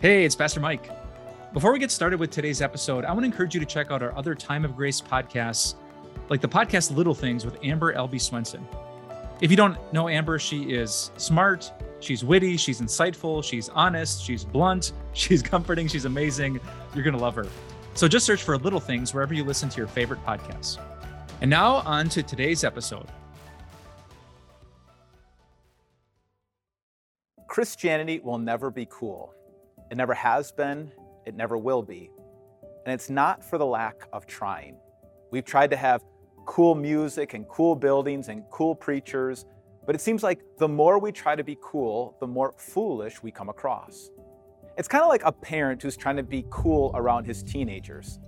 Hey, it's Pastor Mike. Before we get started with today's episode, I want to encourage you to check out our other Time of Grace podcasts, like the podcast Little Things with Amber Albee Swenson. If you don't know Amber, she is smart, she's witty, she's insightful, she's honest, she's blunt, she's comforting, she's amazing. You're going to love her. So just search for Little Things wherever you listen to your favorite podcasts. And now on to today's episode. Christianity will never be cool. It never has been, it never will be. And it's not for the lack of trying. We've tried to have cool music and cool buildings and cool preachers, but it seems like the more we try to be cool, the more foolish we come across. It's kind of like a parent who's trying to be cool around his teenagers.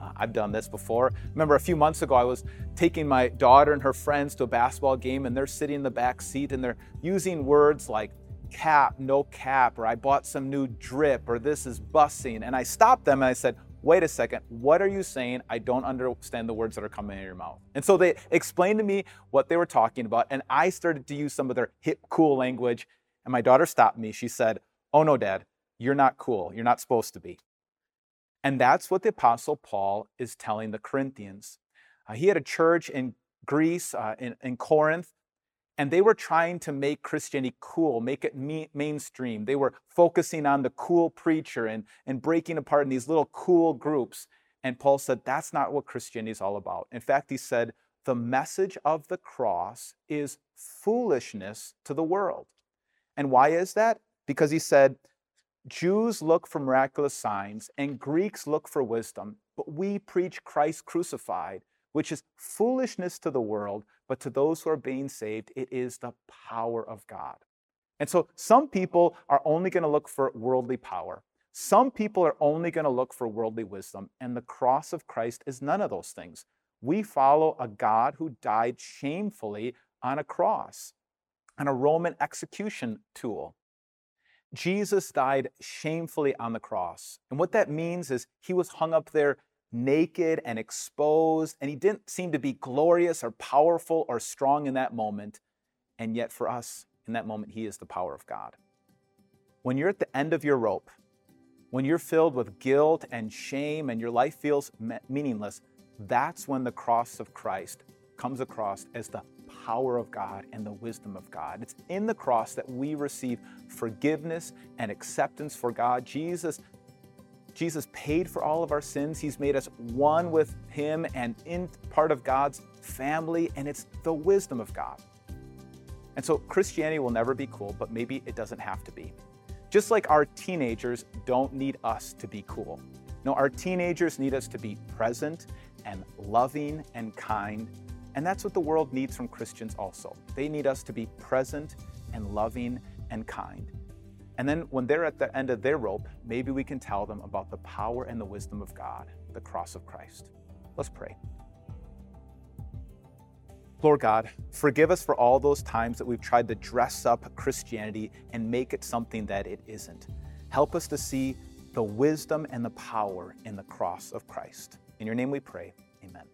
Uh, I've done this before. Remember, a few months ago, I was taking my daughter and her friends to a basketball game, and they're sitting in the back seat and they're using words like cap, no cap, or I bought some new drip, or this is bussing. And I stopped them and I said, wait a second, what are you saying? I don't understand the words that are coming out of your mouth. And so they explained to me what they were talking about, and I started to use some of their hip, cool language. And my daughter stopped me. She said, Oh no, dad, you're not cool. You're not supposed to be. And that's what the Apostle Paul is telling the Corinthians. Uh, he had a church in Greece, uh, in, in Corinth, and they were trying to make Christianity cool, make it me- mainstream. They were focusing on the cool preacher and, and breaking apart in these little cool groups. And Paul said, that's not what Christianity is all about. In fact, he said, the message of the cross is foolishness to the world. And why is that? Because he said, Jews look for miraculous signs and Greeks look for wisdom, but we preach Christ crucified, which is foolishness to the world, but to those who are being saved, it is the power of God. And so some people are only going to look for worldly power. Some people are only going to look for worldly wisdom, and the cross of Christ is none of those things. We follow a God who died shamefully on a cross, on a Roman execution tool. Jesus died shamefully on the cross. And what that means is he was hung up there naked and exposed, and he didn't seem to be glorious or powerful or strong in that moment. And yet, for us, in that moment, he is the power of God. When you're at the end of your rope, when you're filled with guilt and shame and your life feels meaningless, that's when the cross of Christ comes across as the power of God and the wisdom of God. It's in the cross that we receive forgiveness and acceptance for God. Jesus Jesus paid for all of our sins. He's made us one with Him and in part of God's family, and it's the wisdom of God. And so Christianity will never be cool, but maybe it doesn't have to be. Just like our teenagers don't need us to be cool. No, our teenagers need us to be present and loving and kind. And that's what the world needs from Christians also. They need us to be present and loving and kind. And then when they're at the end of their rope, maybe we can tell them about the power and the wisdom of God, the cross of Christ. Let's pray. Lord God, forgive us for all those times that we've tried to dress up Christianity and make it something that it isn't. Help us to see the wisdom and the power in the cross of Christ. In your name we pray. Amen.